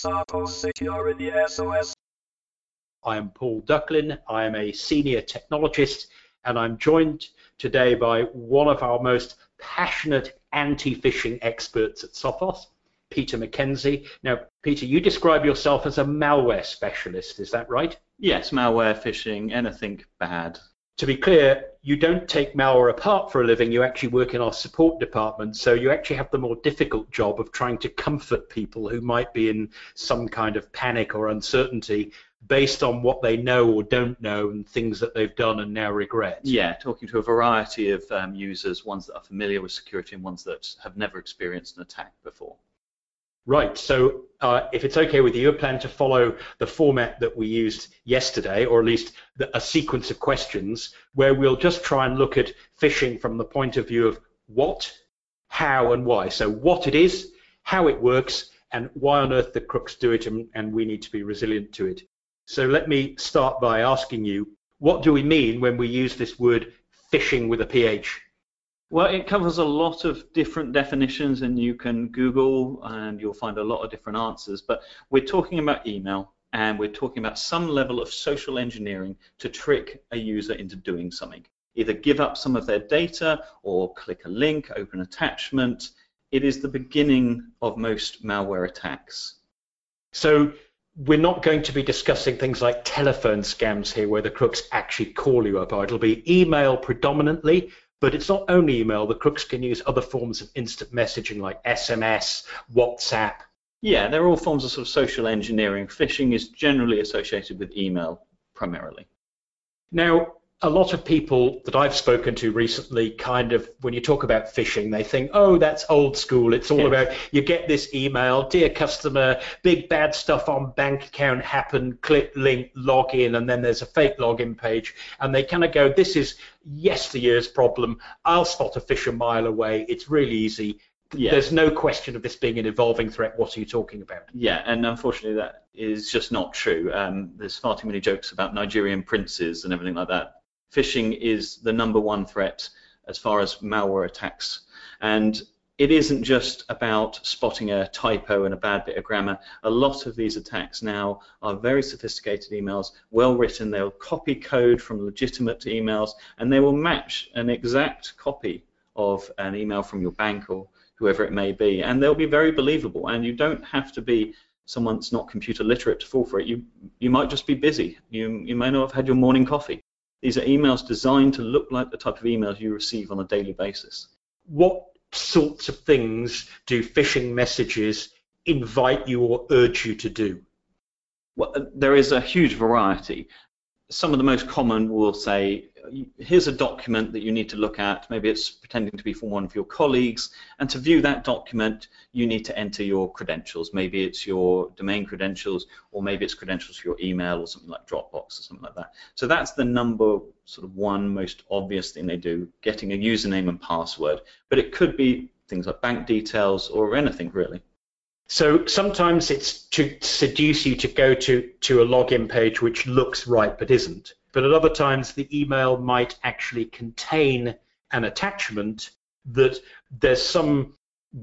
Sophos Security SOS. I am Paul Ducklin. I am a senior technologist, and I'm joined today by one of our most passionate anti-phishing experts at Sophos, Peter McKenzie. Now, Peter, you describe yourself as a malware specialist, is that right? Yes, malware, phishing, anything bad. To be clear, you don't take malware apart for a living, you actually work in our support department, so you actually have the more difficult job of trying to comfort people who might be in some kind of panic or uncertainty based on what they know or don't know and things that they've done and now regret. Yeah, talking to a variety of um, users, ones that are familiar with security and ones that have never experienced an attack before. Right, so uh, if it's okay with you, I plan to follow the format that we used yesterday, or at least the, a sequence of questions, where we'll just try and look at phishing from the point of view of what, how, and why. So what it is, how it works, and why on earth the crooks do it, and, and we need to be resilient to it. So let me start by asking you, what do we mean when we use this word phishing with a PH? Well, it covers a lot of different definitions, and you can Google and you'll find a lot of different answers. But we're talking about email, and we're talking about some level of social engineering to trick a user into doing something. Either give up some of their data or click a link, open attachment. It is the beginning of most malware attacks. So we're not going to be discussing things like telephone scams here where the crooks actually call you up. It'll be email predominantly, but it's not only email. The crooks can use other forms of instant messaging like SMS, WhatsApp. Yeah, they're all forms of sort of social engineering. Phishing is generally associated with email primarily. Now, a lot of people that I've spoken to recently kind of, when you talk about phishing, they think, oh, that's old school. It's all about you get this email, dear customer, big bad stuff on bank account happened, click link, log in, and then there's a fake login page. And they kind of go, this is yesteryear's problem. I'll spot a fish a mile away. It's really easy. Yeah. There's no question of this being an evolving threat. What are you talking about? Yeah, and unfortunately, that is just not true. Um, there's far too many jokes about Nigerian princes and everything like that phishing is the number one threat as far as malware attacks. And it isn't just about spotting a typo and a bad bit of grammar. A lot of these attacks now are very sophisticated emails, well written. They'll copy code from legitimate emails and they will match an exact copy of an email from your bank or whoever it may be. And they'll be very believable. And you don't have to be someone that's not computer literate to fall for it. You, you might just be busy. You, you may not have had your morning coffee. These are emails designed to look like the type of emails you receive on a daily basis. What sorts of things do phishing messages invite you or urge you to do? Well, uh, there is a huge variety. Some of the most common will say here's a document that you need to look at. Maybe it's pretending to be from one of your colleagues. And to view that document, you need to enter your credentials. Maybe it's your domain credentials, or maybe it's credentials for your email or something like Dropbox or something like that. So that's the number sort of one most obvious thing they do, getting a username and password. But it could be things like bank details or anything really. So sometimes it's to seduce you to go to, to a login page which looks right but isn't. But at other times, the email might actually contain an attachment that there's some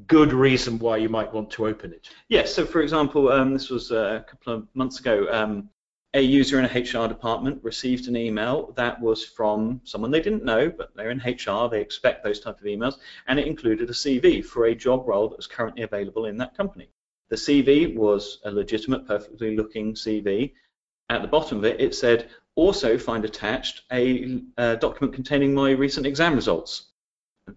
good reason why you might want to open it. Yes. So, for example, um, this was uh, a couple of months ago. Um, a user in a HR department received an email that was from someone they didn't know, but they're in HR, they expect those type of emails, and it included a CV for a job role that was currently available in that company. The CV was a legitimate, perfectly looking CV. At the bottom of it, it said, also find attached a, a document containing my recent exam results.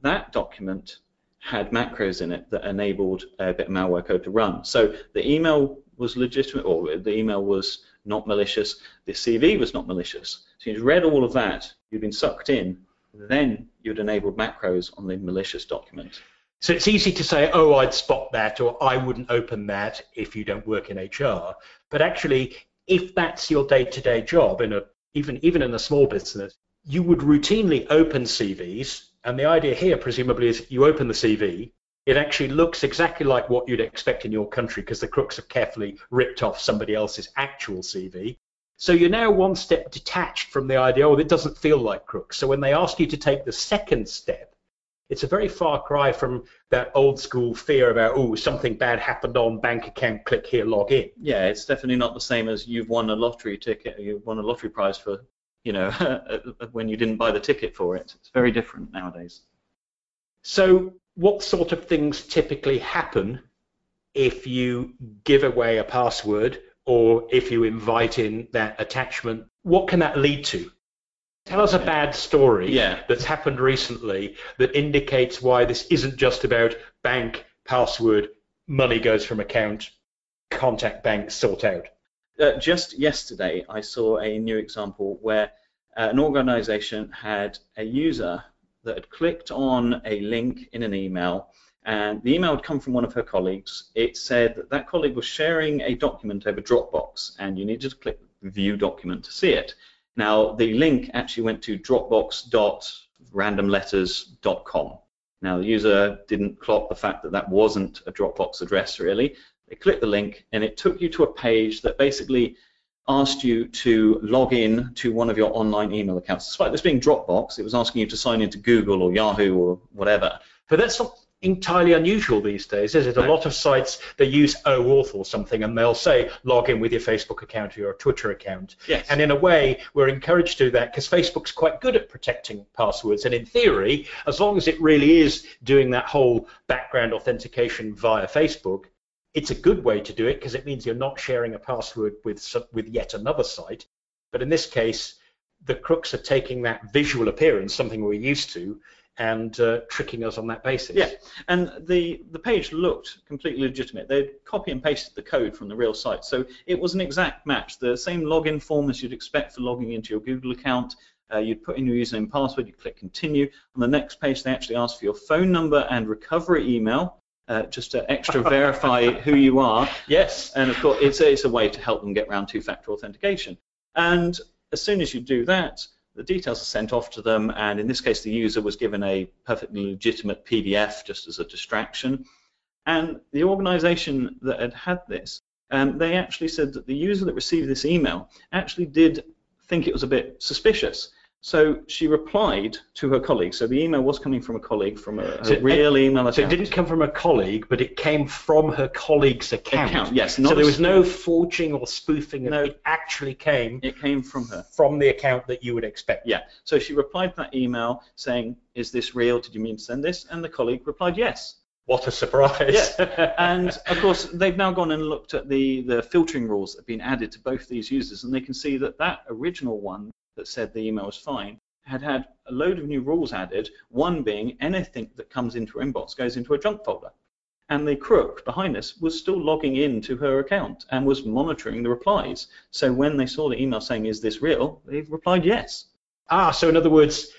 That document had macros in it that enabled a bit of malware code to run. So the email was legitimate, or the email was not malicious. The CV was not malicious. So you'd read all of that, you'd been sucked in, then you'd enabled macros on the malicious document. So it's easy to say, oh, I'd spot that, or I wouldn't open that if you don't work in HR. But actually, if that's your day-to-day job in a even even in a small business, you would routinely open CVs, and the idea here presumably is you open the CV, it actually looks exactly like what you'd expect in your country because the crooks have carefully ripped off somebody else's actual CV. So you're now one step detached from the idea, oh, it doesn't feel like crooks. So when they ask you to take the second step, It's a very far cry from that old school fear about, oh, something bad happened on bank account, click here, log in. Yeah, it's definitely not the same as you've won a lottery ticket, you've won a lottery prize for, you know, when you didn't buy the ticket for it. It's very different nowadays. So, what sort of things typically happen if you give away a password or if you invite in that attachment? What can that lead to? Tell us a bad story Yeah. that's happened recently that indicates why this isn't just about bank, password, money goes from account, contact bank, sort out. Uh, just yesterday, I saw a new example where uh, an organization had a user that had clicked on a link in an email, and the email had come from one of her colleagues. It said that that colleague was sharing a document over Dropbox, and you needed to click View Document to see it. Now, the link actually went to dropbox.randomletters.com. Now, the user didn't clock the fact that that wasn't a Dropbox address, really. They clicked the link, and it took you to a page that basically asked you to log in to one of your online email accounts. Despite this being Dropbox, it was asking you to sign into Google or Yahoo or whatever. But that's not entirely unusual these days, is it? A lot of sites they use OAuth or something, and they'll say log in with your Facebook account or your Twitter account. Yes. And in a way, we're encouraged to do that because Facebook's quite good at protecting passwords. And in theory, as long as it really is doing that whole background authentication via Facebook, it's a good way to do it because it means you're not sharing a password with with yet another site. But in this case, the crooks are taking that visual appearance, something we're used to, and uh, tricking us on that basis. Yeah, and the, the page looked completely legitimate. They'd copy and pasted the code from the real site, so it was an exact match. The same login form as you'd expect for logging into your Google account. Uh, you'd put in your username and password, you click continue. On the next page, they actually ask for your phone number and recovery email, uh, just to extra verify who you are. Yes. And of course, it's a, it's a way to help them get around two-factor authentication. And as soon as you do that, the details are sent off to them, and in this case, the user was given a perfectly legitimate PDF just as a distraction. And the organization that had had this, um, they actually said that the user that received this email actually did think it was a bit suspicious. So she replied to her colleague. So the email was coming from a colleague from a, So- real email I So it didn't come from a colleague, but it came from her colleague's account. Account, yes, So there was no forging or spoofing. No. It actually came It came from her. from the account that you would expect. Yeah. So she replied to that email saying, "Is this real? Did you mean to send this?" And the colleague replied, "Yes." What a surprise. And of course, they've now gone and looked at the the filtering rules that have been added to both these users, and they can see that that original one that said the email was fine had had a load of new rules added. One being anything that comes into her inbox goes into a junk folder. And the crook behind this was still logging into her account and was monitoring the replies. So when they saw the email saying, "Is this real?" they replied yes. Ah, so in other words,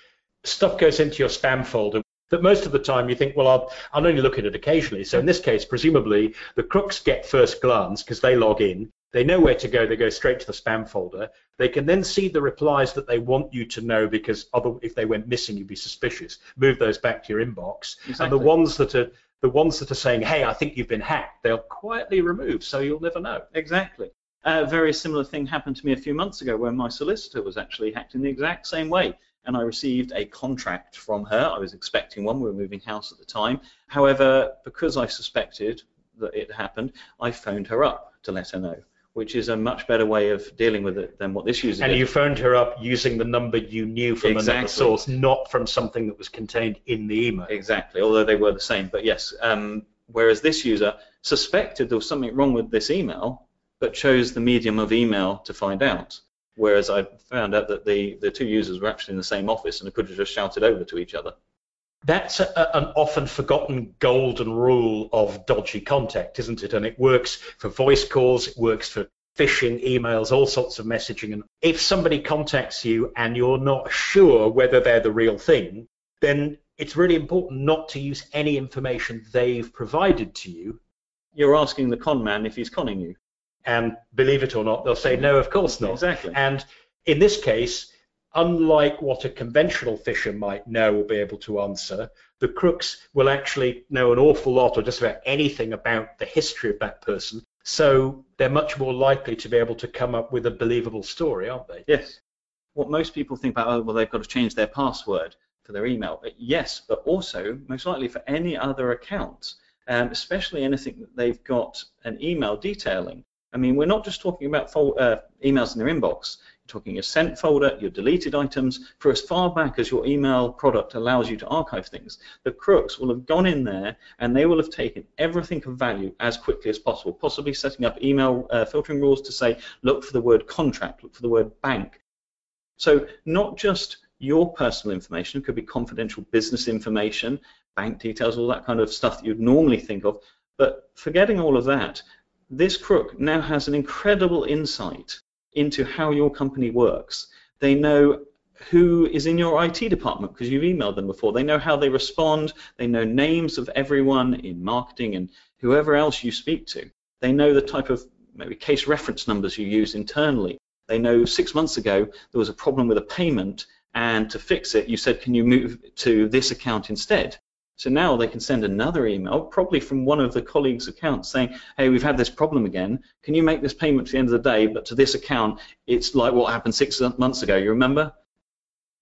stuff goes into your spam folder that most of the time you think, well, I'll, I'll only look at it occasionally. So in this case, presumably, the crooks get first glance because they log in. They know where to go. They go straight to the spam folder. They can then see the replies that they want you to know because other, if they went missing, you'd be suspicious. Move those back to your inbox. And the ones that are the ones that are saying, hey, I think you've been hacked, they'll quietly remove, so you'll never know. Exactly. A very similar thing happened to me a few months ago where my solicitor was actually hacked in the exact same way. And I received a contract from her. I was expecting one. We were moving house at the time. However, because I suspected that it happened, I phoned her up to let her know, which is a much better way of dealing with it than what this user And did. you phoned her up using the number you knew from another source, not from something that was contained in the email. Exactly, although they were the same. But yes, um, whereas this user suspected there was something wrong with this email, but chose the medium of email to find out. Whereas I found out that the, the two users were actually in the same office and could have just shouted over to each other. That's a, a- an often forgotten golden rule of dodgy contact, isn't it? And it works for voice calls, it works for phishing emails, all sorts of messaging. And if somebody contacts you and you're not sure whether they're the real thing, then it's really important not to use any information they've provided to you. You're asking the con man if he's conning you. And believe it or not, they'll say, no, of course not. Exactly. And in this case, unlike what a conventional fisher might know or be able to answer, the crooks will actually know an awful lot or just about anything about the history of that person. So they're much more likely to be able to come up with a believable story, aren't they? Yes. What most people think about, oh, well, they've got to change their password. for their email. But Yes, but also most likely for any other account, um, especially anything that they've got an email detailing. I mean, we're not just talking about uh, emails in their inbox. Talking your sent folder, your deleted items, for as far back as your email product allows you to archive things. The crooks will have gone in there and they will have taken everything of value as quickly as possible, possibly setting up email uh, filtering rules to say, look for the word contract, look for the word bank. So not just your personal information, it could be confidential business information, bank details, all that kind of stuff that you'd normally think of, but forgetting all of that, this crook now has an incredible insight into how your company works. They know who is in your IT department because you've emailed them before. They know how they respond. They know names of everyone in marketing and whoever else you speak to. They know the type of maybe case reference numbers you use internally. They know six months ago there was a problem with a payment and to fix it you said can you move to this account instead. So now they can send another email, probably from one of the colleagues' accounts, saying, hey, we've had this problem again. Can you make this payment at the end of the day, but to this account, it's like what happened six months ago, you remember?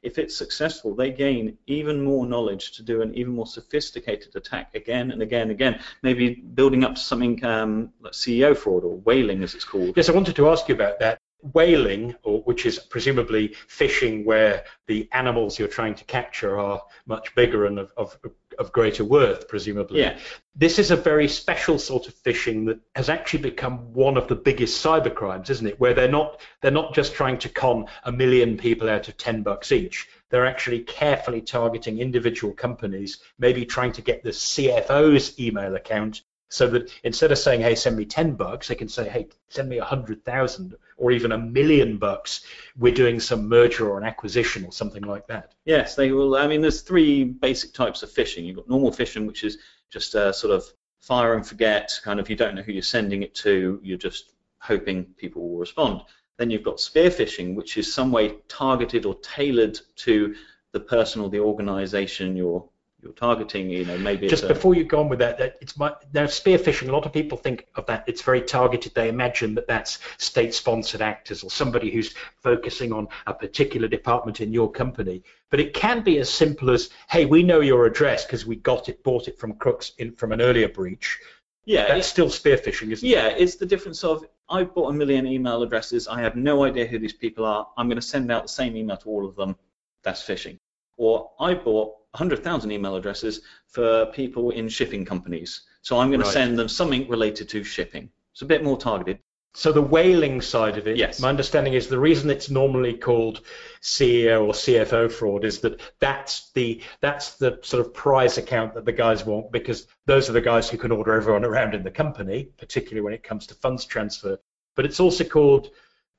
If it's successful, they gain even more knowledge to do an even more sophisticated attack again and again and again, maybe building up to something um, like CEO fraud or whaling, as it's called. Yes, I wanted to ask you about that. Whaling, or which is presumably fishing where the animals you're trying to capture are much bigger and of, of, of greater worth, presumably. Yeah. This is a very special sort of phishing that has actually become one of the biggest cyber crimes, isn't it? Where they're not they're not just trying to con a million people out of ten bucks each. They're actually carefully targeting individual companies, maybe trying to get the CFO's email account so that instead of saying, hey, send me 10 bucks, they can say, hey, send me a 100,000 or even a million bucks. We're doing some merger or an acquisition or something like that. Yes, they will. I mean, there's three basic types of phishing. You've got normal phishing, which is just a sort of fire and forget, kind of you don't know who you're sending it to, you're just hoping people will respond. Then you've got spear phishing, which is some way targeted or tailored to the person or the organization you're you're targeting, you know, maybe just before you go on with that, that it's my now spear phishing. A lot of people think of that. It's very targeted. They imagine that that's state-sponsored actors or somebody who's focusing on a particular department in your company. But it can be as simple as, hey, we know your address because we got it, bought it from crooks in, from an earlier breach. Yeah, that's still spear phishing, isn't yeah, it? Yeah, it's the difference of I bought a million email addresses. I have no idea who these people are. I'm going to send out the same email to all of them. That's phishing. Or I bought 100,000 email addresses for people in shipping companies. So I'm going right. to send them something related to shipping. It's a bit more targeted. So the whaling side of it, yes. my understanding is the reason it's normally called CEO or CFO fraud is that that's the that's the sort of prize account that the guys want because those are the guys who can order everyone around in the company, particularly when it comes to funds transfer. But it's also called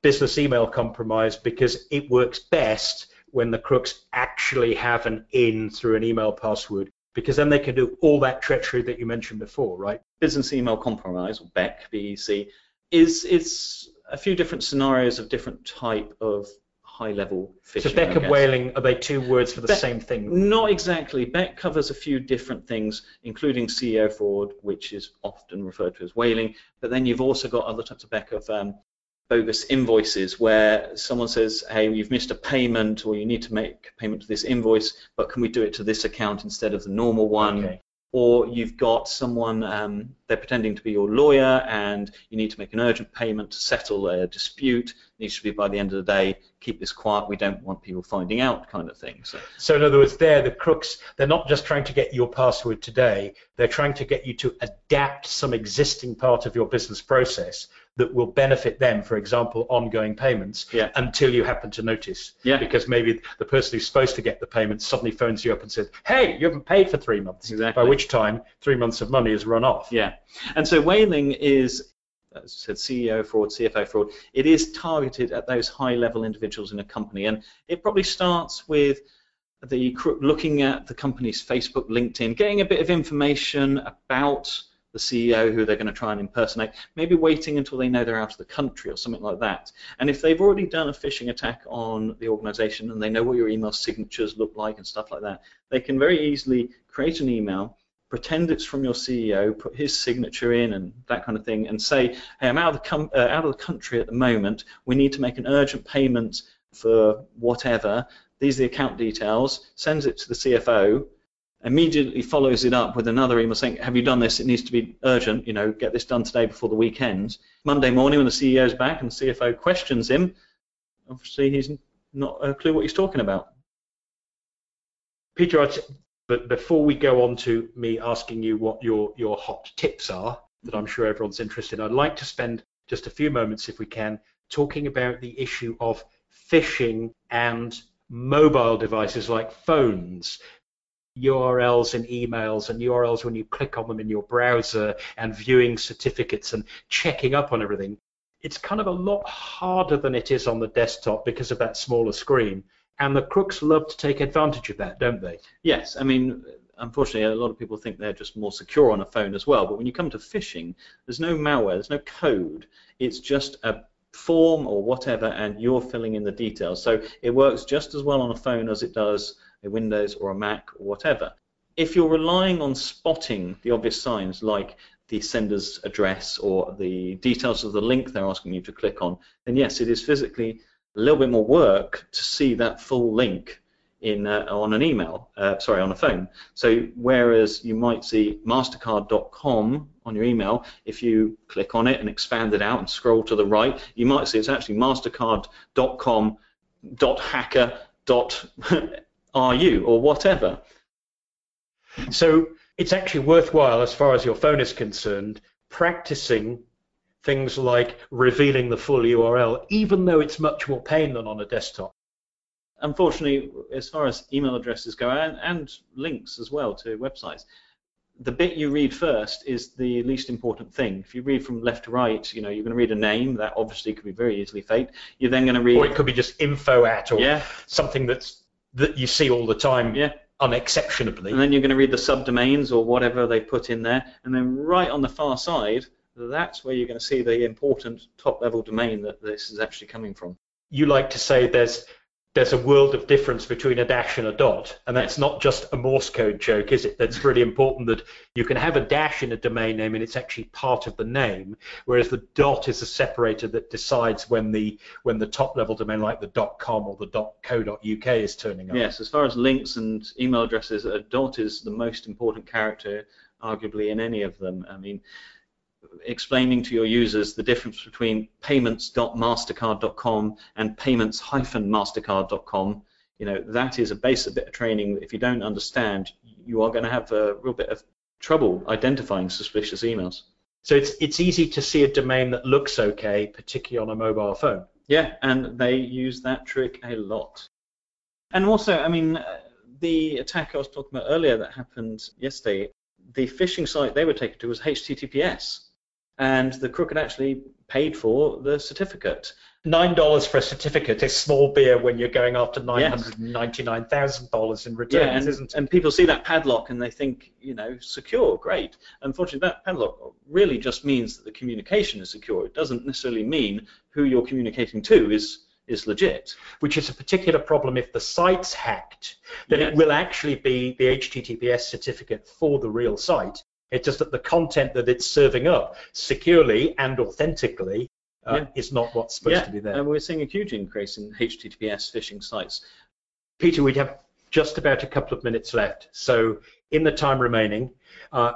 business email compromise because it works best when the crooks actually have an in through an email password because then they can do all that treachery that you mentioned before, right? Business email compromise, or BEC, BEC, is is a few different scenarios of different type of high-level phishing. So BEC and whaling are they two words for the same thing? Not exactly. BEC covers a few different things, including CEO fraud, which is often referred to as whaling. But then you've also got other types of BEC of um, bogus invoices where someone says, hey, you've missed a payment or you need to make a payment to this invoice, but can we do it to this account instead of the normal one? Okay. Or you've got someone, um, they're pretending to be your lawyer and you need to make an urgent payment to settle a dispute. It needs to be by the end of the day. Keep this quiet. We don't want people finding out, kind of thing. So, so in other words, there, the crooks, they're not just trying to get your password today. They're trying to get you to adapt some existing part of your business process that will benefit them, for example, ongoing payments, yeah. until you happen to notice. Yeah. Because maybe the person who's supposed to get the payment suddenly phones you up and says, hey, you haven't paid for three months. Exactly. By which time, three months of money has run off. Yeah. And so whaling is, as I said, CEO fraud, CFO fraud. It is targeted at those high-level individuals in a company. And it probably starts with the looking at the company's Facebook, LinkedIn, getting a bit of information about the CEO who they're going to try and impersonate, maybe waiting until they know they're out of the country or something like that. And if they've already done a phishing attack on the organization and they know what your email signatures look like and stuff like that, they can very easily create an email, pretend it's from your CEO, put his signature in and that kind of thing, and say, hey, I'm out of the, com- uh, out of the country at the moment. We need to make an urgent payment for whatever these are the account details, sends it to the CFO, immediately follows it up with another email saying, have you done this? It needs to be urgent, you know, get this done today before the weekend. Monday morning when the CEO's back and the CFO questions him, obviously he's not a clue what he's talking about. Peter, but before we go on to me asking you what your, your hot tips are, that I'm sure everyone's interested in, I'd like to spend just a few moments, if we can, talking about the issue of phishing and mobile devices like phones. URLs in emails and URLs when you click on them in your browser and viewing certificates and checking up on everything. It's kind of a lot harder than it is on the desktop because of that smaller screen. And the crooks love to take advantage of that, don't they? Yes, I mean, unfortunately, a lot of people think they're just more secure on a phone as well. But when you come to phishing, there's no malware, there's no code. It's just a form or whatever, and you're filling in the details. So it works just as well on a phone as it does a Windows or a Mac or whatever. If you're relying on spotting the obvious signs like the sender's address or the details of the link they're asking you to click on, then yes, it is physically a little bit more work to see that full link in uh, on an email, uh, sorry, on a phone. So whereas you might see mastercard.com on your email, if you click on it and expand it out and scroll to the right, you might see it's actually mastercard.com.hacker.ru or whatever. So it's actually worthwhile, as far as your phone is concerned, practicing things like revealing the full URL, even though it's much more pain than on a desktop unfortunately, as far as email addresses go, and, and links as well to websites, the bit you read first is the least important thing. If you read from left to right, you know, you're going to read a name that obviously could be very easily faked. You're then going to read, or it could be just info at, or yeah. something that's that you see all the time, yeah. unexceptionably. And then you're going to read the subdomains or whatever they put in there, and then right on the far side, that's where you're going to see the important top-level domain that this is actually coming from. You like to say there's there's a world of difference between a dash and a dot, and that's not just a Morse code joke, is it? That's really important that you can have a dash in a domain name and it's actually part of the name, whereas the dot is a separator that decides when the when the top level domain like the dot .com or the dot .co.uk is turning up. Yes, as far as links and email addresses, a dot is the most important character, arguably in any of them. I mean, explaining to your users the difference between payments.mastercard.com and payments-mastercard.com, you know, that is a basic bit of training. If you don't understand, you are going to have a real bit of trouble identifying suspicious emails. So it's it's easy to see a domain that looks okay, particularly on a mobile phone. Yeah, and they use that trick a lot. And also, I mean, uh, the attack I was talking about earlier that happened yesterday, the phishing site they were taken to was HTTPS and the crook had actually paid for the certificate. Nine dollars for a certificate is small beer when you're going after nine hundred and ninety-nine thousand dollars in returns, yeah, and, isn't it? And people see that padlock and they think, you know, secure, great. Unfortunately, that padlock really just means that the communication is secure. It doesn't necessarily mean who you're communicating to is is legit. Which is a particular problem if the site's hacked, then yes. it will actually be the HTTPS certificate for the real site. It's just that the content that it's serving up securely and authentically uh, yeah. is not what's supposed yeah. to be there. And we're seeing a huge increase in HTTPS phishing sites. Peter, we have just about a couple of minutes left. So in the time remaining, uh,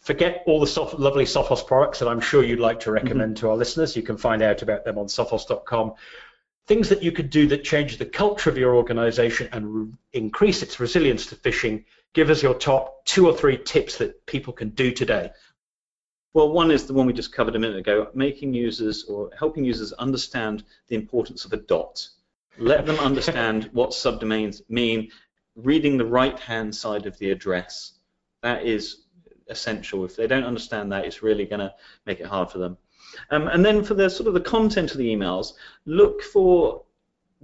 forget all the soft, lovely Sophos products that I'm sure you'd like to recommend mm-hmm. to our listeners. You can find out about them on sophos.com. Things that you could do that change the culture of your organization and re- increase its resilience to phishing give us your top two or three tips that people can do today. Well, one is the one we just covered a minute ago, making users or helping users understand the importance of a dot. Let them understand what subdomains mean, reading the right-hand side of the address. That is essential. If they don't understand that, it's really going to make it hard for them. Um, and then for the sort of the content of the emails, look for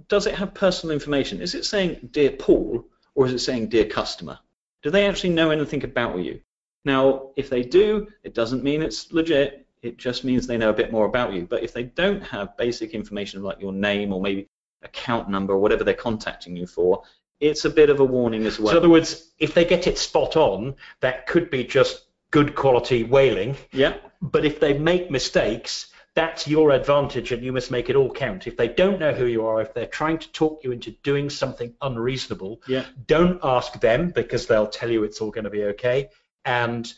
does it have personal information? Is it saying dear Paul or is it saying dear customer? do they actually know anything about you? Now, if they do, it doesn't mean it's legit. It just means they know a bit more about you. But if they don't have basic information like your name or maybe account number or whatever they're contacting you for, it's a bit of a warning as well. So in other words, if they get it spot on, that could be just good quality whaling. Yeah. But if they make mistakes, that's your advantage and you must make it all count. If they don't know who you are, if they're trying to talk you into doing something unreasonable, Yeah. don't ask them because they'll tell you it's all going to be okay. And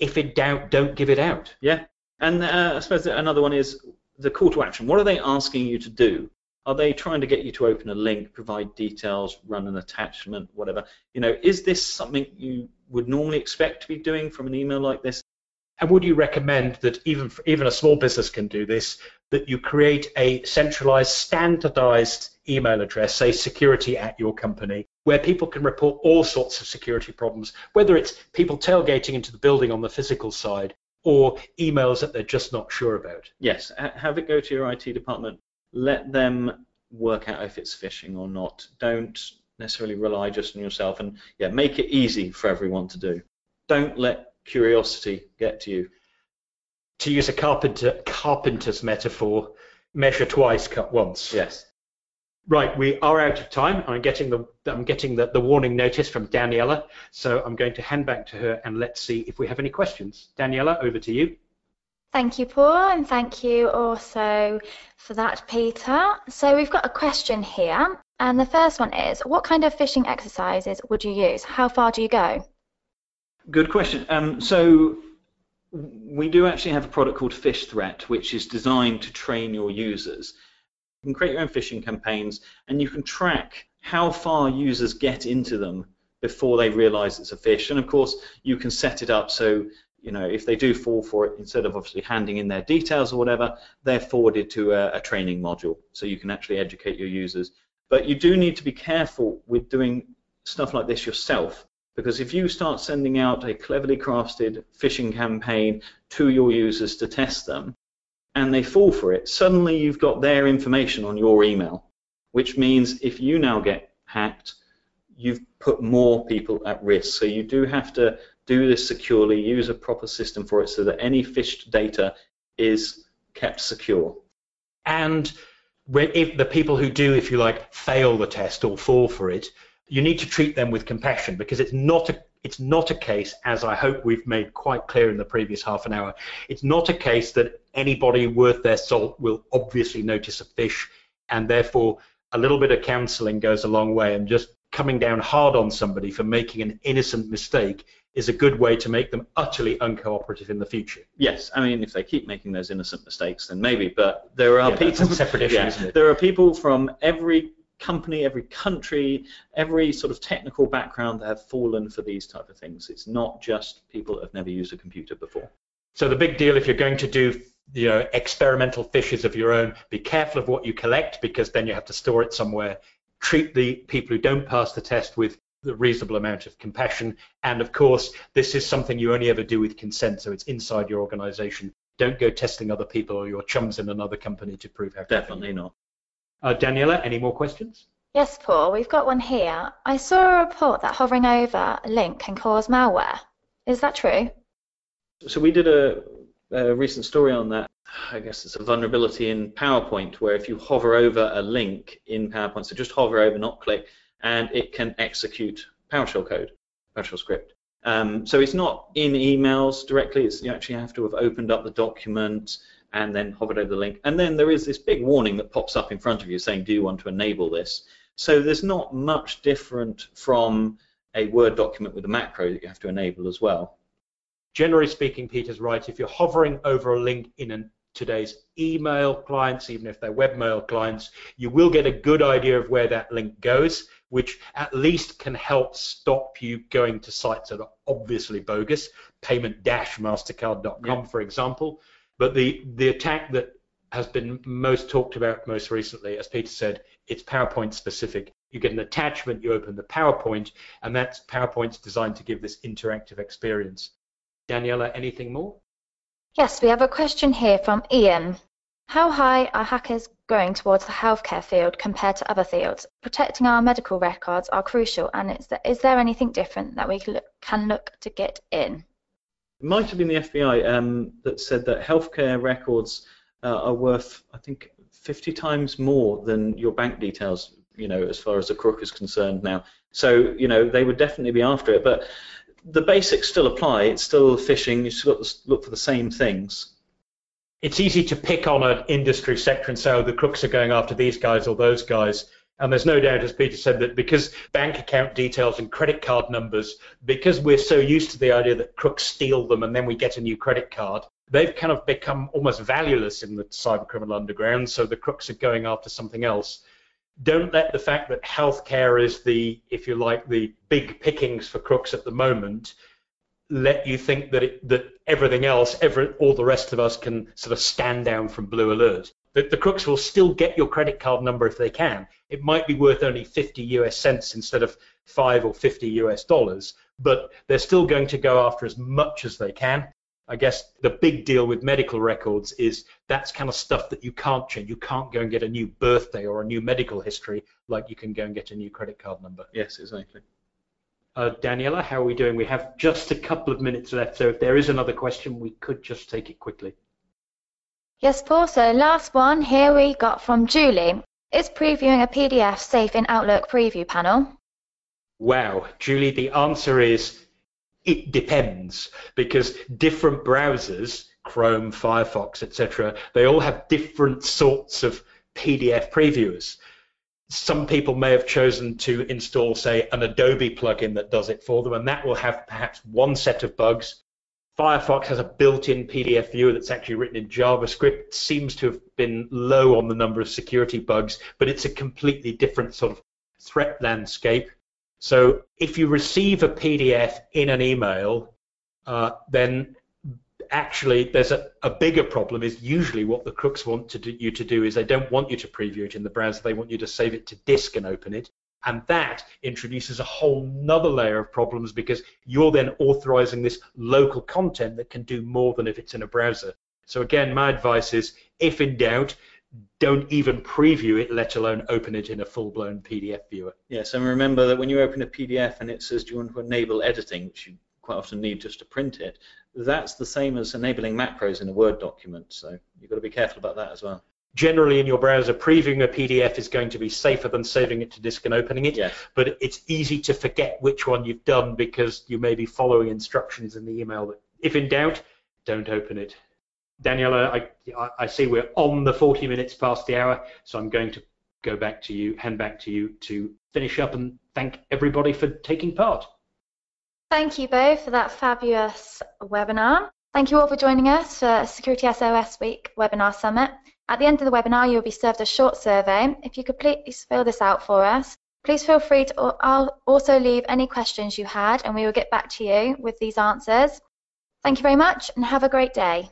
if in doubt, don't give it out. Yeah, and uh, I suppose another one is the call to action. What are they asking you to do? Are they trying to get you to open a link, provide details, run an attachment, whatever? You know, is this something you would normally expect to be doing from an email like this? And would you recommend that even even a small business can do this? That you create a centralized, standardized email address, say security at your company, where people can report all sorts of security problems, whether it's people tailgating into the building on the physical side or emails that they're just not sure about. Yes, have it go to your IT department. Let them work out if it's phishing or not. Don't necessarily rely just on yourself, and yeah, make it easy for everyone to do. Don't let curiosity get to you. To use a carpenter carpenter's metaphor, measure twice, cut once. Yes. Right, we are out of time. I'm getting the I'm getting the, the warning notice from Daniela, so I'm going to hand back to her and let's see if we have any questions. Daniela, over to you. Thank you, Paul, and thank you also for that, Peter. So we've got a question here, and the first one is, what kind of phishing exercises would you use? How far do you go? Good question. Um, so we do actually have a product called Phish Threat, which is designed to train your users. You can create your own phishing campaigns, and you can track how far users get into them before they realize it's a fish. And of course, you can set it up so you know if they do fall for it, instead of obviously handing in their details or whatever, they're forwarded to a, a training module, so you can actually educate your users. But you do need to be careful with doing stuff like this yourself because if you start sending out a cleverly crafted phishing campaign to your users to test them and they fall for it, suddenly you've got their information on your email, which means if you now get hacked, you've put more people at risk. So you do have to do this securely, use a proper system for it so that any phished data is kept secure. And if the people who do, if you like, fail the test or fall for it, you need to treat them with compassion because it's not a it's not a case, as I hope we've made quite clear in the previous half an hour, it's not a case that anybody worth their salt will obviously notice a fish, and therefore a little bit of counselling goes a long way, and just coming down hard on somebody for making an innocent mistake is a good way to make them utterly uncooperative in the future. Yes, I mean if they keep making those innocent mistakes, then maybe. But there are Yeah, people. separate issue, yeah, isn't it? There are people from every company, every country, every sort of technical background that have fallen for these type of things. It's not just people that have never used a computer before. So the big deal if you're going to do you know experimental fishes of your own, be careful of what you collect because then you have to store it somewhere. Treat the people who don't pass the test with the reasonable amount of compassion. And of course, this is something you only ever do with consent, so it's inside your organization. Don't go testing other people or your chums in another company to prove how Definitely not. Uh, Daniela, any more questions? Yes, Paul, we've got one here. I saw a report that hovering over a link can cause malware. Is that true? So we did a, a recent story on that. I guess it's a vulnerability in PowerPoint where if you hover over a link in PowerPoint, so just hover over, not click, and it can execute PowerShell code, PowerShell script. Um, so it's not in emails directly. It's, you actually have to have opened up the document and then hovered over the link. And then there is this big warning that pops up in front of you saying, do you want to enable this? So there's not much different from a Word document with a macro that you have to enable as well. Generally speaking, Peter's right. If you're hovering over a link in an, today's email clients, even if they're webmail clients, you will get a good idea of where that link goes, which at least can help stop you going to sites that are obviously bogus, payment-mastercard.com, Yeah. for example. But the, the attack that has been most talked about most recently, as Peter said, it's PowerPoint specific. You get an attachment, you open the PowerPoint, and that's PowerPoint's designed to give this interactive experience. Daniela, anything more? Yes, we have a question here from Ian. How high are hackers going towards the healthcare field compared to other fields? Protecting our medical records are crucial, and is there, is there anything different that we can look, to get in? It might have been the FBI um, that said that healthcare records uh, are worth, I think, 50 times more than your bank details, you know, as far as a crook is concerned now. So, you know, they would definitely be after it. But the basics still apply. It's still phishing. You still got to look for the same things. It's easy to pick on an industry sector and say, oh, the crooks are going after these guys or those guys. And there's no doubt, as Peter said, that because bank account details and credit card numbers, because we're so used to the idea that crooks steal them and then we get a new credit card, they've kind of become almost valueless in the cyber criminal underground. So the crooks are going after something else. Don't let the fact that healthcare is the, if you like, the big pickings for crooks at the moment, let you think that it, that everything else, every, all the rest of us can sort of stand down from blue alert. The, the crooks will still get your credit card number if they can. It might be worth only 50 US cents instead of five or 50 US dollars, but they're still going to go after as much as they can. I guess the big deal with medical records is that's kind of stuff that you can't change. You can't go and get a new birthday or a new medical history like you can go and get a new credit card number. Yes, exactly. Uh, Daniela, how are we doing? We have just a couple of minutes left, so if there is another question, we could just take it quickly. Yes, Paul. So last one here we got from Julie. Is previewing a PDF safe in Outlook preview panel? Wow, Julie, the answer is it depends because different browsers, Chrome, Firefox, etc., they all have different sorts of PDF previewers some people may have chosen to install, say, an Adobe plugin that does it for them, and that will have perhaps one set of bugs. Firefox has a built-in PDF viewer that's actually written in JavaScript. Seems to have been low on the number of security bugs, but it's a completely different sort of threat landscape. So if you receive a PDF in an email, uh, then actually there's a, a bigger problem is usually what the crooks want to do, you to do is they don't want you to preview it in the browser. They want you to save it to disk and open it. And that introduces a whole nother layer of problems because you're then authorizing this local content that can do more than if it's in a browser. So again my advice is if in doubt don't even preview it, let alone open it in a full-blown PDF viewer. Yes, and remember that when you open a PDF and it says, do you want to enable editing, which you quite often need just to print it, that's the same as enabling macros in a Word document. So you've got to be careful about that as well. Generally, in your browser, previewing a PDF is going to be safer than saving it to disk and opening it. Yes. But it's easy to forget which one you've done because you may be following instructions in the email. If in doubt, don't open it. Daniela, I, I see we're on the 40 minutes past the hour, so I'm going to go back to you, hand back to you to finish up and thank everybody for taking part. Thank you both for that fabulous webinar. Thank you all for joining us for Security SOS Week Webinar Summit. At the end of the webinar, you'll be served a short survey. If you could please fill this out for us. Please feel free to also leave any questions you had and we will get back to you with these answers. Thank you very much and have a great day.